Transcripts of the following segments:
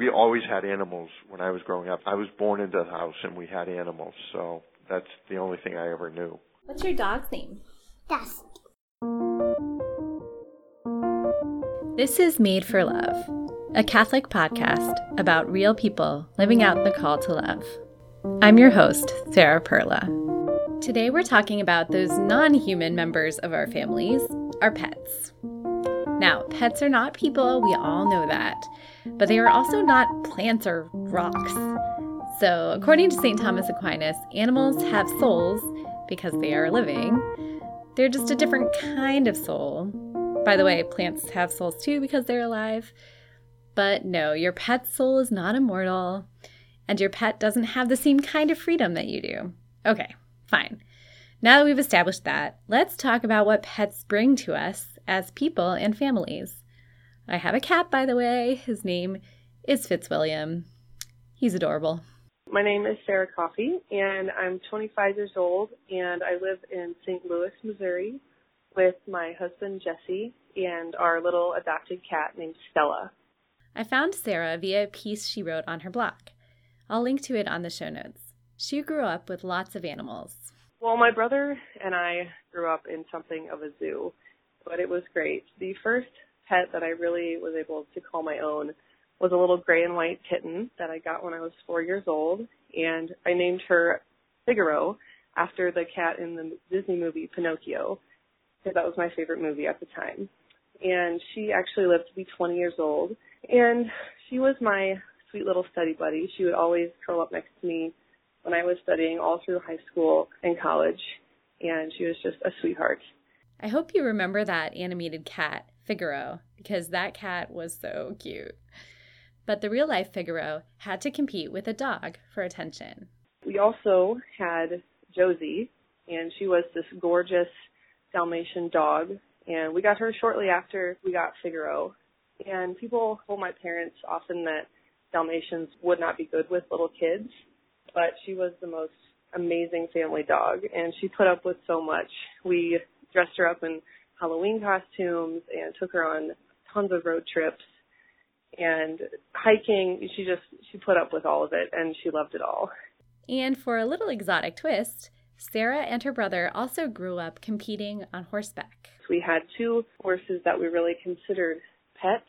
we always had animals when I was growing up. I was born into the house and we had animals, so that's the only thing I ever knew. What's your dog's name? Dust. This is Made for Love, a Catholic podcast about real people living out the call to love. I'm your host, Sarah Perla. Today we're talking about those non human members of our families, our pets. Now, pets are not people, we all know that, but they are also not plants or rocks. So, according to St. Thomas Aquinas, animals have souls because they are living. They're just a different kind of soul. By the way, plants have souls too because they're alive. But no, your pet's soul is not immortal, and your pet doesn't have the same kind of freedom that you do. Okay, fine. Now that we've established that, let's talk about what pets bring to us as people and families. I have a cat, by the way. His name is Fitzwilliam. He's adorable. My name is Sarah Coffey, and I'm 25 years old, and I live in St. Louis, Missouri, with my husband Jesse and our little adopted cat named Stella. I found Sarah via a piece she wrote on her blog. I'll link to it on the show notes. She grew up with lots of animals. Well, my brother and I grew up in something of a zoo, but it was great. The first pet that I really was able to call my own was a little gray and white kitten that I got when I was four years old, and I named her Figaro after the cat in the Disney movie Pinocchio, because that was my favorite movie at the time. And she actually lived to be 20 years old, and she was my sweet little study buddy. She would always curl up next to me when I was studying all through high school and college, and she was just a sweetheart. I hope you remember that animated cat, Figaro, because that cat was so cute. But the real life Figaro had to compete with a dog for attention. We also had Josie, and she was this gorgeous Dalmatian dog, and we got her shortly after we got Figaro. And people told my parents often that Dalmatians would not be good with little kids, but she was the most amazing family dog, and she put up with so much. We dressed her up in Halloween costumes and took her on tons of road trips and hiking. She just she put up with all of it and she loved it all. And for a little exotic twist, Sarah and her brother also grew up competing on horseback. We had two horses that we really considered pets.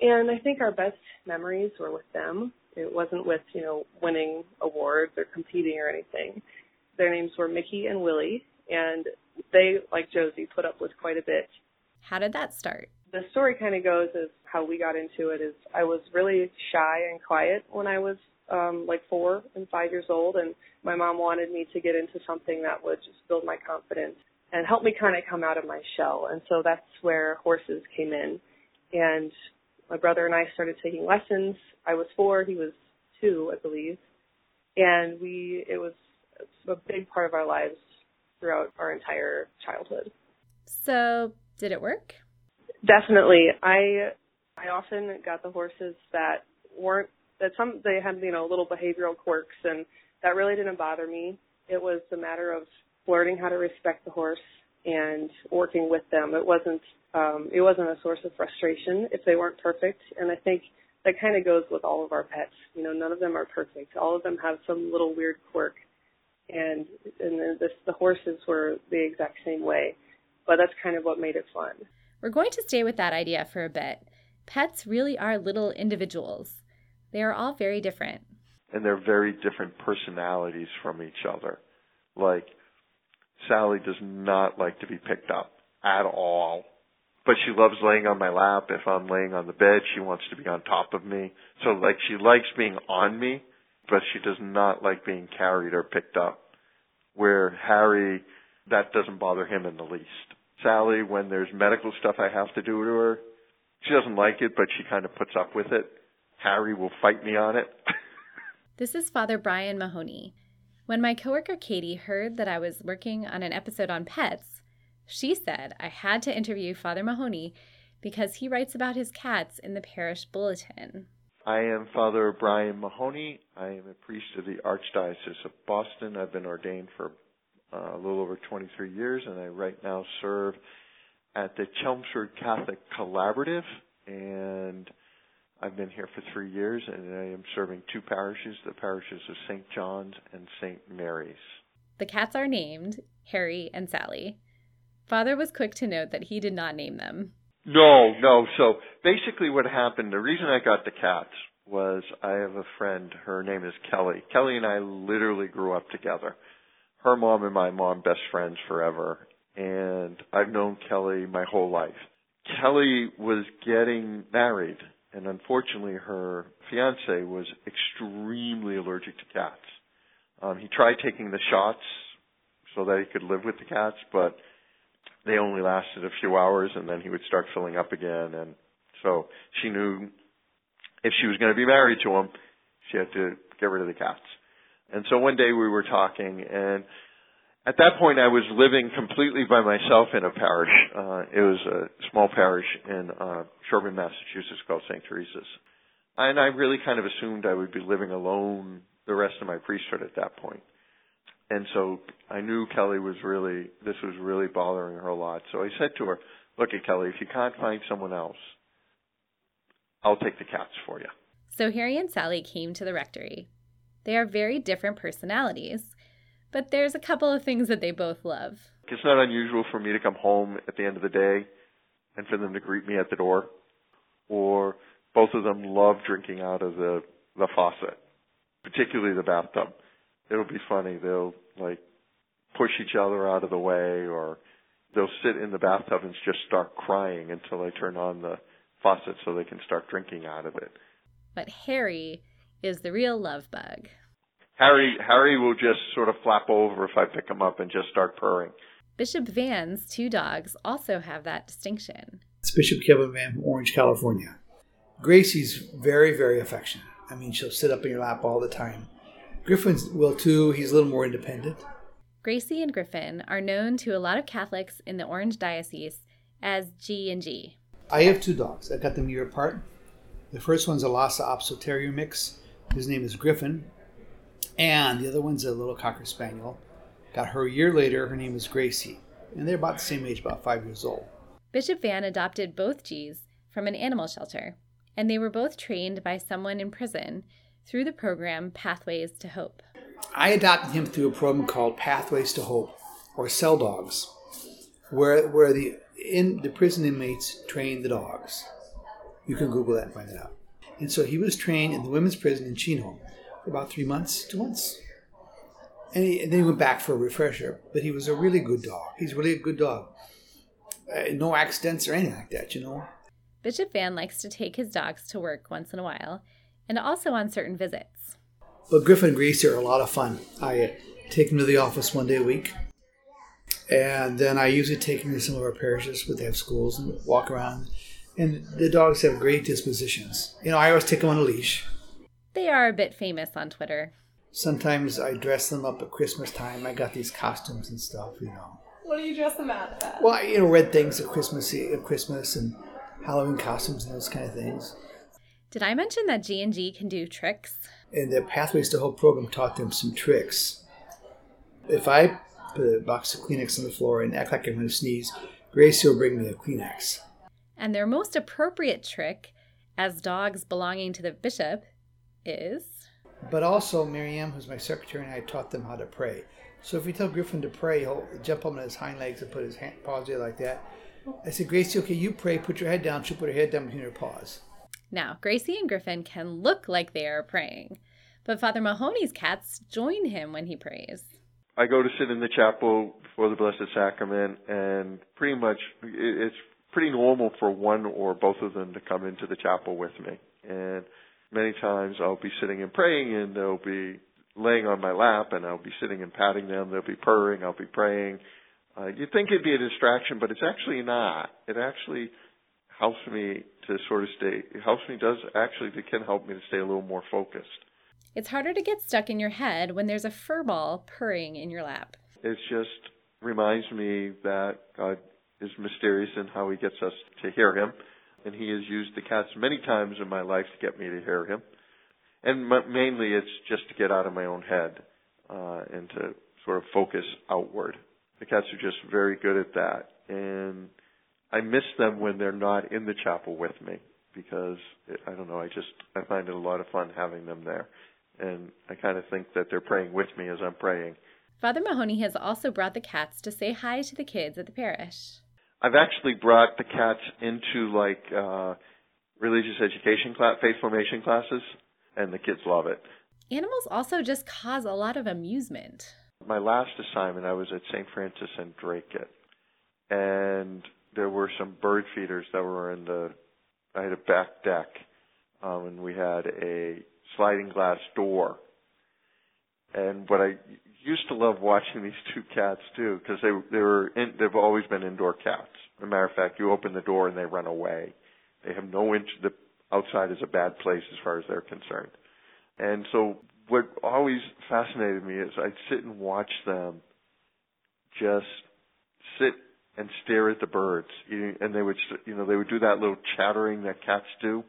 And I think our best memories were with them. It wasn't with, you know, winning awards or competing or anything. Their names were Mickey and Willie, and they, like Josie, put up with quite a bit. How did that start? The story kind of goes as how we got into it is I was really shy and quiet when I was um, like four and five years old, and my mom wanted me to get into something that would just build my confidence and help me kind of come out of my shell. And so that's where horses came in. And my brother and I started taking lessons. I was four, he was two, I believe. And we, it was a big part of our lives throughout our entire childhood. So, did it work? Definitely. I I often got the horses that weren't that some they had you know little behavioral quirks and that really didn't bother me. It was a matter of learning how to respect the horse and working with them. It wasn't um, it wasn't a source of frustration if they weren't perfect. And I think that kind of goes with all of our pets. You know, none of them are perfect. All of them have some little weird quirk and and the, the horses were the exact same way. But that's kind of what made it fun. We're going to stay with that idea for a bit. Pets really are little individuals. They are all very different. And they're very different personalities from each other. Like Sally does not like to be picked up at all. But she loves laying on my lap. If I'm laying on the bed, she wants to be on top of me. So like she likes being on me, but she does not like being carried or picked up. Where Harry, that doesn't bother him in the least. Sally, when there's medical stuff I have to do to her, she doesn't like it, but she kind of puts up with it. Harry will fight me on it. this is Father Brian Mahoney. When my coworker Katie heard that I was working on an episode on pets, she said I had to interview Father Mahoney because he writes about his cats in the parish bulletin. I am Father Brian Mahoney. I am a priest of the Archdiocese of Boston. I've been ordained for uh, a little over 23 years, and I right now serve at the Chelmsford Catholic Collaborative, and I've been here for three years, and I am serving two parishes, the parishes of St. John's and St. Mary's. The cats are named Harry and Sally. Father was quick to note that he did not name them. No, no. So basically, what happened, the reason I got the cats was I have a friend, her name is Kelly. Kelly and I literally grew up together. Her mom and my mom, best friends forever. And I've known Kelly my whole life. Kelly was getting married, and unfortunately, her fiance was extremely allergic to cats. Um, he tried taking the shots so that he could live with the cats, but they only lasted a few hours, and then he would start filling up again. And so she knew if she was going to be married to him, she had to get rid of the cats. And so one day we were talking, and at that point I was living completely by myself in a parish. Uh, it was a small parish in uh, Sherborn, Massachusetts called St. Teresa's. And I really kind of assumed I would be living alone the rest of my priesthood at that point. And so I knew Kelly was really, this was really bothering her a lot. So I said to her, look at Kelly, if you can't find someone else, I'll take the cats for you. So Harry and Sally came to the rectory. They are very different personalities, but there's a couple of things that they both love. It's not unusual for me to come home at the end of the day and for them to greet me at the door. Or both of them love drinking out of the, the faucet, particularly the bathtub. It'll be funny. They'll like push each other out of the way or they'll sit in the bathtub and just start crying until I turn on the faucet so they can start drinking out of it. But Harry is the real love bug. Harry Harry will just sort of flap over if I pick him up and just start purring. Bishop Vann's two dogs also have that distinction. It's Bishop Kevin Vann from Orange, California. Gracie's very, very affectionate. I mean, she'll sit up in your lap all the time. Griffin will too. He's a little more independent. Gracie and Griffin are known to a lot of Catholics in the Orange Diocese as G and G. I have two dogs. I got them a year apart. The first one's a Lhasa Apso Terrier mix. His name is Griffin. And the other one's a little Cocker Spaniel. Got her a year later. Her name is Gracie. And they're about the same age, about five years old. Bishop Vann adopted both G's from an animal shelter, and they were both trained by someone in prison through the program Pathways to Hope. I adopted him through a program called Pathways to Hope, or Cell Dogs, where, where the in the prison inmates train the dogs. You can Google that and find it out. And so he was trained in the women's prison in Chino for about three months, two months. And, he, and then he went back for a refresher. But he was a really good dog. He's really a good dog. Uh, no accidents or anything like that, you know. Bishop Vann likes to take his dogs to work once in a while and also on certain visits. But Griffin and Gracie are a lot of fun. I take them to the office one day a week and then I usually take them to some of our parishes where they have schools and walk around. And the dogs have great dispositions. You know, I always take them on a leash. They are a bit famous on Twitter. Sometimes I dress them up at Christmas time. I got these costumes and stuff, you know. What do you dress them out as? Well, you know, red things at Christmas, at Christmas and Halloween costumes and those kind of things. Did I mention that G and G can do tricks? And the Pathways to Hope program taught them some tricks. If I put a box of Kleenex on the floor and act like I'm going to sneeze, Gracie will bring me a Kleenex. And their most appropriate trick, as dogs belonging to the bishop, is. But also, Miriam, who's my secretary, and I taught them how to pray. So if we tell Griffin to pray, he'll jump up on his hind legs and put his hand, paws there like that. I said, Gracie, okay, you pray, put your head down. She'll put her head down between her paws. Now, Gracie and Griffin can look like they are praying, but Father Mahoney's cats join him when he prays. I go to sit in the chapel before the Blessed Sacrament, and pretty much it's pretty normal for one or both of them to come into the chapel with me. And many times I'll be sitting and praying, and they'll be laying on my lap, and I'll be sitting and patting them. They'll be purring. I'll be praying. Uh, you'd think it'd be a distraction, but it's actually not. It actually helps me to sort of stay. It helps me does actually it can help me to stay a little more focused. It's harder to get stuck in your head when there's a fur ball purring in your lap. It just reminds me that God is mysterious in how He gets us to hear Him, and He has used the cats many times in my life to get me to hear Him. And mainly, it's just to get out of my own head uh, and to sort of focus outward. The cats are just very good at that, and I miss them when they're not in the chapel with me because it, I don't know. I just I find it a lot of fun having them there, and I kind of think that they're praying with me as I'm praying. Father Mahoney has also brought the cats to say hi to the kids at the parish. I've actually brought the cats into like uh religious education class, faith formation classes, and the kids love it. Animals also just cause a lot of amusement. My last assignment, I was at St. Francis and Dracut, and there were some bird feeders that were in the. I had a back deck, um, and we had a sliding glass door. And what I used to love watching these two cats do because they they were in, they've always been indoor cats. As a matter of fact, you open the door and they run away. They have no inch. The outside is a bad place as far as they're concerned. And so, what always fascinated me is I'd sit and watch them just sit and stare at the birds, and they would, you know, they would do that little chattering that cats do,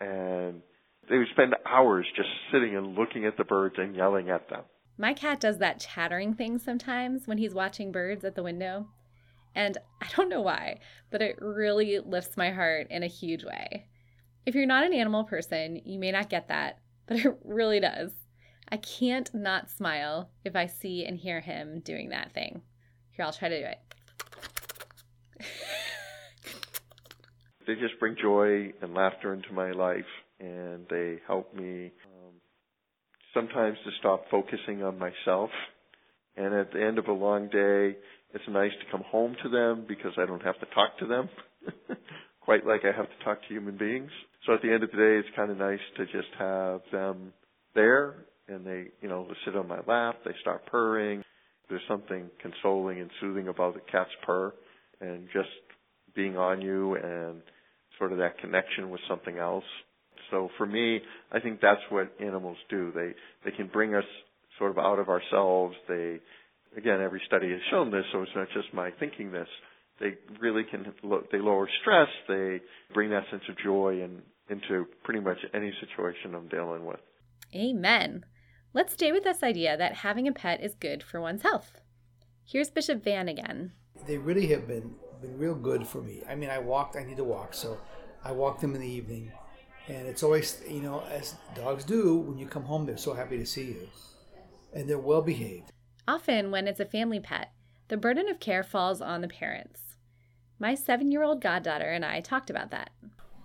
and they would spend hours just sitting and looking at the birds and yelling at them. My cat does that chattering thing sometimes when he's watching birds at the window. And I don't know why, but it really lifts my heart in a huge way. If you're not an animal person, you may not get that, but it really does. I can't not smile if I see and hear him doing that thing. Here, I'll try to do it. They just bring joy and laughter into my life, and they help me um, sometimes to stop focusing on myself. And at the end of a long day, it's nice to come home to them because I don't have to talk to them quite like I have to talk to human beings. So at the end of the day, it's kind of nice to just have them there and they, you know, sit on my lap, they start purring. There's something consoling and soothing about the cat's purr and just being on you and sort of that connection with something else. So for me, I think that's what animals do. They they can bring us sort of out of ourselves. They again, every study has shown this, so it's not just my thinking this. They really can they lower stress. They bring that sense of joy and into pretty much any situation I'm dealing with. Amen. Let's stay with this idea that having a pet is good for one's health. Here's Bishop Vann again. They really have been been real good for me. I mean, I walked. I need to walk, so I walk them in the evening, and it's always you know as dogs do. When you come home, they're so happy to see you, and they're well behaved. Often, when it's a family pet, the burden of care falls on the parents. My seven year old goddaughter and I talked about that.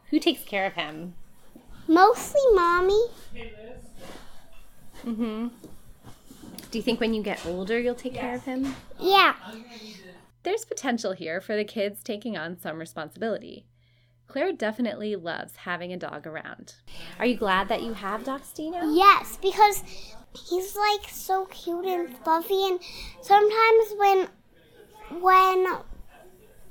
Who takes care of him? Mostly mommy. Mm hmm. Do you think when you get older you'll take care of him? Yeah. There's potential here for the kids taking on some responsibility. Claire definitely loves having a dog around. Are you glad that you have Doxtino? Yes, because he's like so cute and fluffy and sometimes when when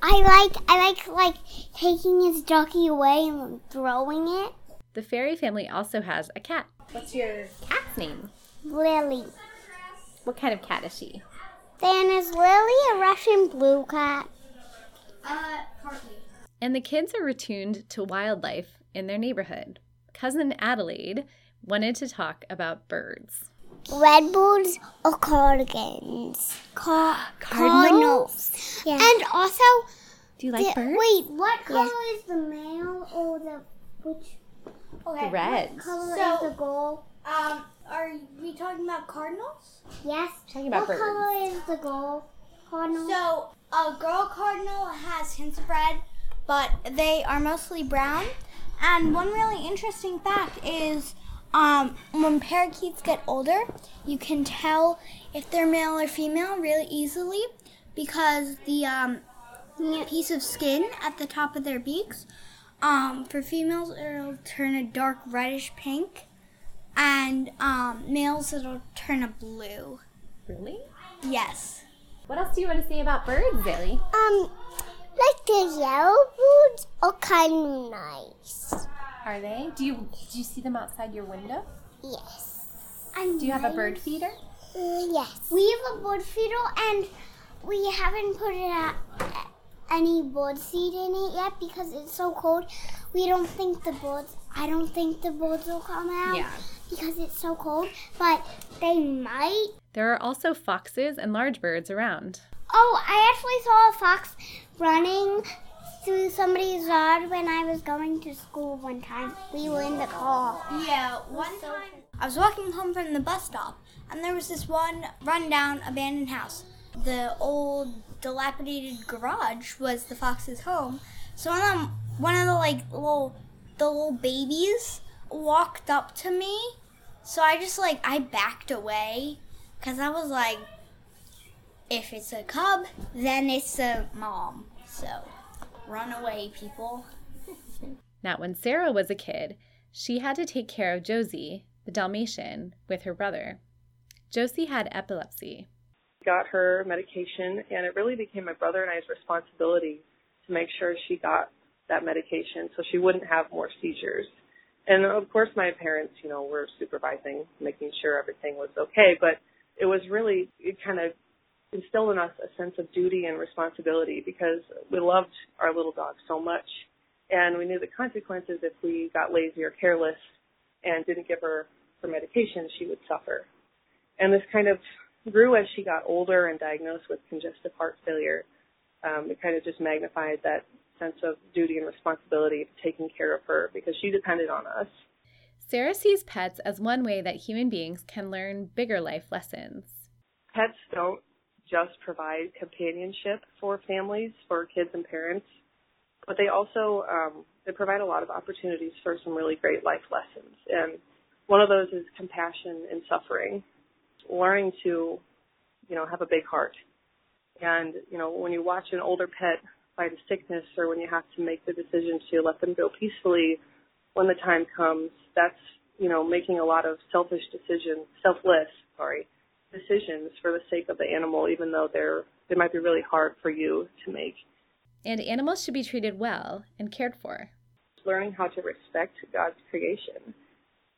I like I like like taking his ducky away and throwing it. The fairy family also has a cat. What's your cat's name? Lily. What kind of cat is she? Then is Lily a Russian blue cat? Uh, partly. And the kids are attuned to wildlife in their neighborhood. Cousin Adelaide wanted to talk about birds. Redbirds or cardigans? Car- Cardinals? cardinals. Yeah. And also, Do you like the- birds? wait, what color is the male or the which? Okay. Reds. What color So- is the girl? Um, are we talking about cardinals? Yes. Talking about what birds. color is the girl? Cardinal. So, a girl cardinal has hints of red, but they are mostly brown. And one really interesting fact is um, when parakeets get older, you can tell if they're male or female really easily because the um, piece of skin at the top of their beaks, um, for females, it'll turn a dark reddish pink, and um, males, it'll turn a blue. Really? Yes. What else do you want to say about birds, Zilly? um, like the yellow birds are kind of nice. Are they? Do you do you see them outside your window? Yes. Do you have a bird feeder? Uh, yes. We have a bird feeder and we haven't put it at, any bird seed in it yet because it's so cold. We don't think the birds. I don't think the birds will come out. Yeah. Because it's so cold, but they might. There are also foxes and large birds around. Oh, I actually saw a fox running through somebody's yard when I was going to school one time. We were in the car. Yeah, one time I was walking home from the bus stop, and there was this one rundown abandoned house. The old dilapidated garage was the fox's home. So one of them, one of the like little the little babies walked up to me. So I just like I backed away because I was like, if it's a cub, then it's a mom. So run away, people. Now, when Sarah was a kid, she had to take care of Josie, the Dalmatian, with her brother. Josie had epilepsy. Got her medication, and it really became my brother and I's responsibility to make sure she got that medication so she wouldn't have more seizures. And of course, my parents, you know, were supervising, making sure everything was okay. But it was really, it kind of instilled in us a sense of duty and responsibility because we loved our little dog so much. And we knew the consequences if we got lazy or careless and didn't give her her medication, she would suffer. And this kind of grew as she got older and diagnosed with congestive heart failure. Um, it kind of just magnified that sense of duty and responsibility of taking care of her because she depended on us. Sarah sees pets as one way that human beings can learn bigger life lessons. Pets don't just provide companionship for families, for kids and parents, but they also um, they provide a lot of opportunities for some really great life lessons. And one of those is compassion in suffering, learning to, you know, have a big heart. And you know, when you watch an older pet fight a sickness, or when you have to make the decision to let them go peacefully when the time comes, that's you know making a lot of selfish decisions, selfless, sorry, decisions for the sake of the animal, even though they're they might be really hard for you to make. And animals should be treated well and cared for. Learning how to respect God's creation,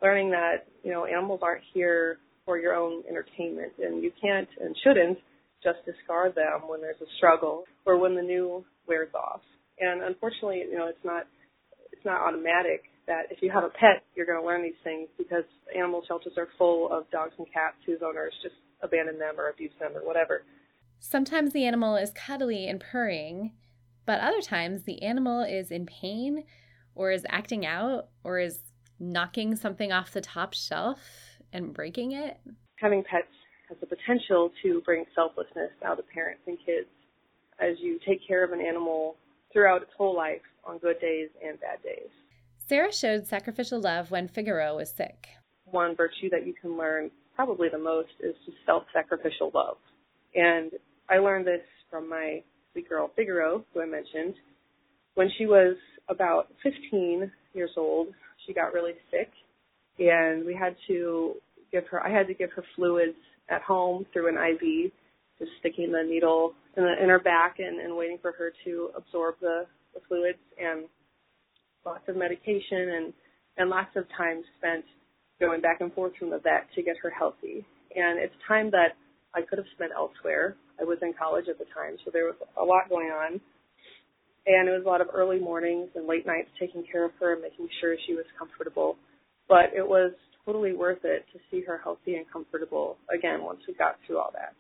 learning that you know animals aren't here for your own entertainment, and you can't and shouldn't just discard them when there's a struggle or when the new wears off. And unfortunately, you know, it's not it's not automatic that if you have a pet, you're going to learn these things because animal shelters are full of dogs and cats whose owners just abandon them or abuse them or whatever. Sometimes the animal is cuddly and purring, but other times the animal is in pain or is acting out or is knocking something off the top shelf and breaking it. Having pets has the potential to bring selflessness out of parents and kids as you take care of an animal throughout its whole life on good days and bad days. Sarah showed sacrificial love when Figaro was sick. One virtue that you can learn probably the most is just self sacrificial love. And I learned this from my sweet girl Figaro, who I mentioned. When she was about 15 years old, she got really sick, and we had to give her, I had to give her fluids at home through an IV, just sticking the needle in, the, in her back and, and waiting for her to absorb the, the fluids. And lots of medication and and lots of time spent going back and forth from the vet to get her healthy. And it's time that I could have spent elsewhere. I was in college at the time, so there was a lot going on. And it was a lot of early mornings and late nights taking care of her and making sure she was comfortable. But it was totally worth it to see her healthy and comfortable again once we got through all that.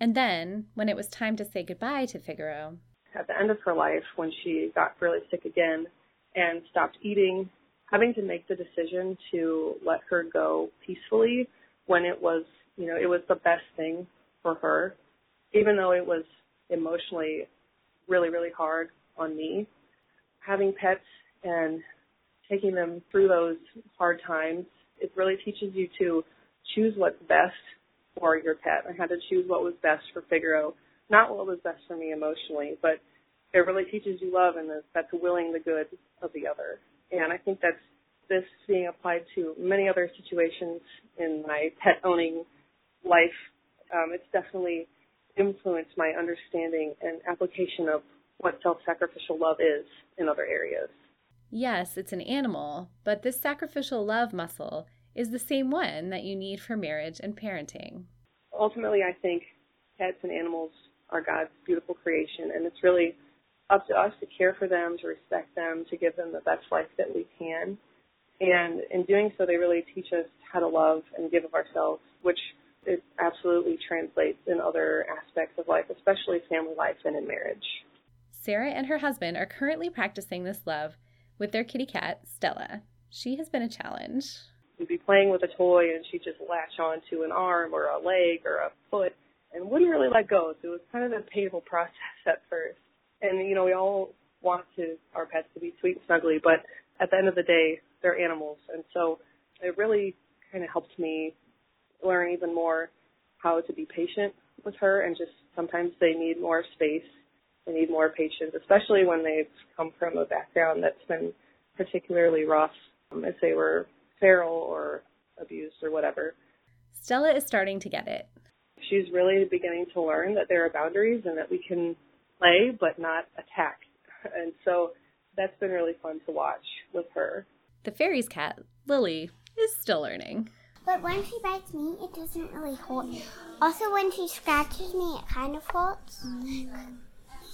And then, when it was time to say goodbye to Figaro, at the end of her life, when she got really sick again, and stopped eating, having to make the decision to let her go peacefully when it was, you know, it was the best thing for her, even though it was emotionally really, really hard on me. Having pets and taking them through those hard times, it really teaches you to choose what's best for your pet. I had to choose what was best for Figaro, not what was best for me emotionally, but it really teaches you love and that's willing the good of the other. And I think that's this being applied to many other situations in my pet owning life. Um, it's definitely influenced my understanding and application of what self sacrificial love is in other areas. Yes, it's an animal, but this sacrificial love muscle is the same one that you need for marriage and parenting. Ultimately, I think pets and animals are God's beautiful creation, and it's really up to us to care for them, to respect them, to give them the best life that we can. And in doing so, they really teach us how to love and give of ourselves, which it absolutely translates in other aspects of life, especially family life and in marriage. Sarah and her husband are currently practicing this love with their kitty cat, Stella. She has been a challenge. We'd be playing with a toy and she'd just latch onto an arm or a leg or a foot and wouldn't really let go. So it was kind of a painful process at first. And, you know, we all want to our pets to be sweet and snuggly, but at the end of the day, they're animals. And so it really kind of helped me learn even more how to be patient with her and just sometimes they need more space. They need more patience, especially when they've come from a background that's been particularly rough um, if they were feral or abused or whatever. Stella is starting to get it. She's really beginning to learn that there are boundaries and that we can play but not attack. And so that's been really fun to watch with her. The fairy's cat, Lily, is still learning. But when she bites me, it doesn't really hurt. Also, when she scratches me, it kind of hurts.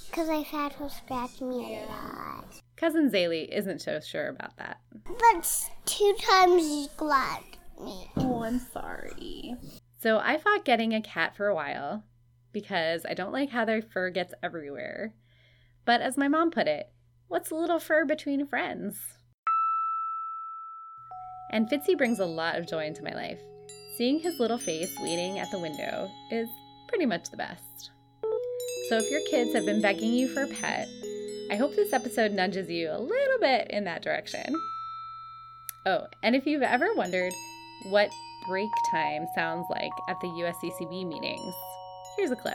Because I've had her scratch me a lot. Cousin Zaylee isn't so sure about that. But two times she slapped me. Oh, I'm sorry. So I fought getting a cat for a while because I don't like how their fur gets everywhere. But as my mom put it, what's a little fur between friends? And Fitzy brings a lot of joy into my life. Seeing his little face waiting at the window is pretty much the best. So if your kids have been begging you for a pet, I hope this episode nudges you a little bit in that direction. Oh, and if you've ever wondered what break time sounds like at the USCCB meetings, here's a clip.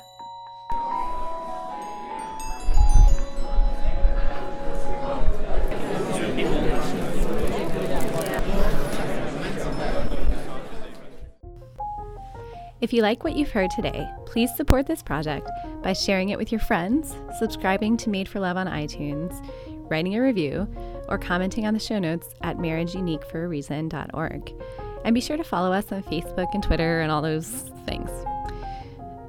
If you like what you've heard today, please support this project by sharing it with your friends, subscribing to Made for Love on iTunes, writing a review, or commenting on the show notes at marriageuniqueforareason.org. And be sure to follow us on Facebook and Twitter and all those things.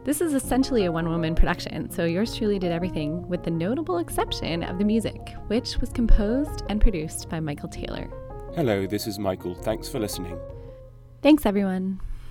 This is essentially a one woman production, so yours truly did everything with the notable exception of the music, which was composed and produced by Michael Taylor. Hello, this is Michael. Thanks for listening. Thanks, everyone.